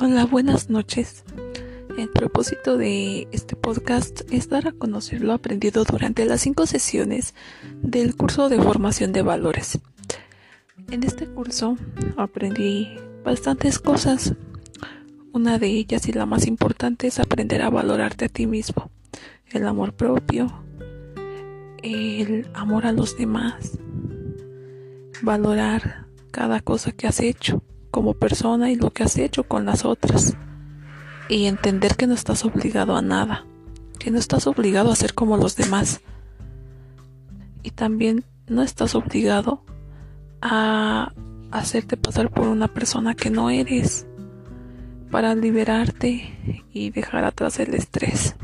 Hola, buenas noches. El propósito de este podcast es dar a conocer lo aprendido durante las cinco sesiones del curso de formación de valores. En este curso aprendí bastantes cosas. Una de ellas y la más importante es aprender a valorarte a ti mismo. El amor propio, el amor a los demás, valorar cada cosa que has hecho como persona y lo que has hecho con las otras. Y entender que no estás obligado a nada, que no estás obligado a ser como los demás. Y también no estás obligado a hacerte pasar por una persona que no eres para liberarte y dejar atrás el estrés.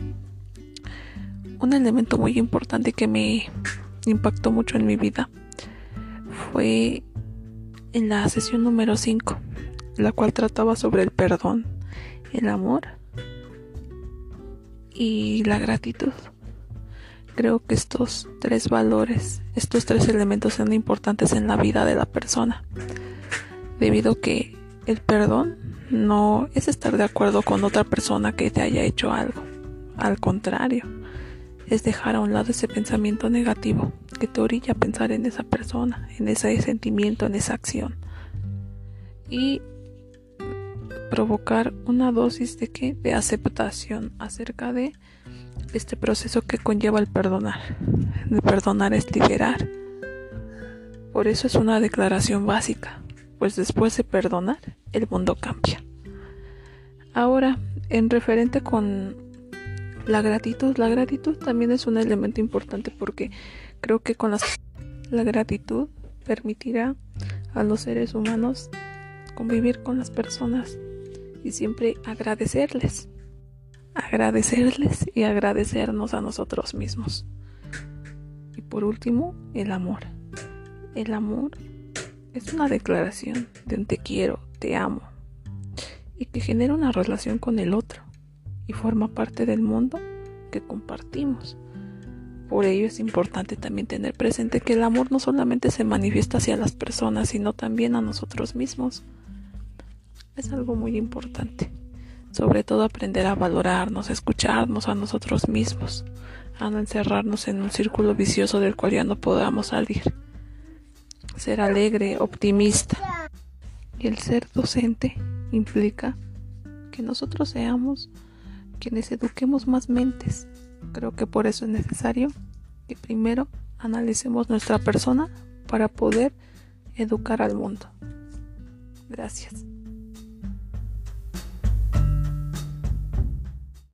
Un elemento muy importante que me impactó mucho en mi vida fue en la sesión número 5, la cual trataba sobre el perdón, el amor y la gratitud. Creo que estos tres valores, estos tres elementos son importantes en la vida de la persona, debido que el perdón no es estar de acuerdo con otra persona que te haya hecho algo, al contrario, es dejar a un lado ese pensamiento negativo que te orilla a pensar en esa persona, en ese sentimiento, en esa acción. Y provocar una dosis de que de aceptación acerca de este proceso que conlleva el perdonar. De perdonar es liberar. Por eso es una declaración básica, pues después de perdonar, el mundo cambia. Ahora, en referente con la gratitud, la gratitud también es un elemento importante porque creo que con la gratitud permitirá a los seres humanos convivir con las personas y siempre agradecerles. Agradecerles y agradecernos a nosotros mismos. Y por último, el amor. El amor es una declaración de un te quiero, te amo y que genera una relación con el otro y forma parte del mundo que compartimos. Por ello es importante también tener presente que el amor no solamente se manifiesta hacia las personas, sino también a nosotros mismos. Es algo muy importante. Sobre todo aprender a valorarnos, a escucharnos a nosotros mismos, a no encerrarnos en un círculo vicioso del cual ya no podamos salir. Ser alegre, optimista. Y el ser docente implica que nosotros seamos quienes eduquemos más mentes. Creo que por eso es necesario que primero analicemos nuestra persona para poder educar al mundo. Gracias.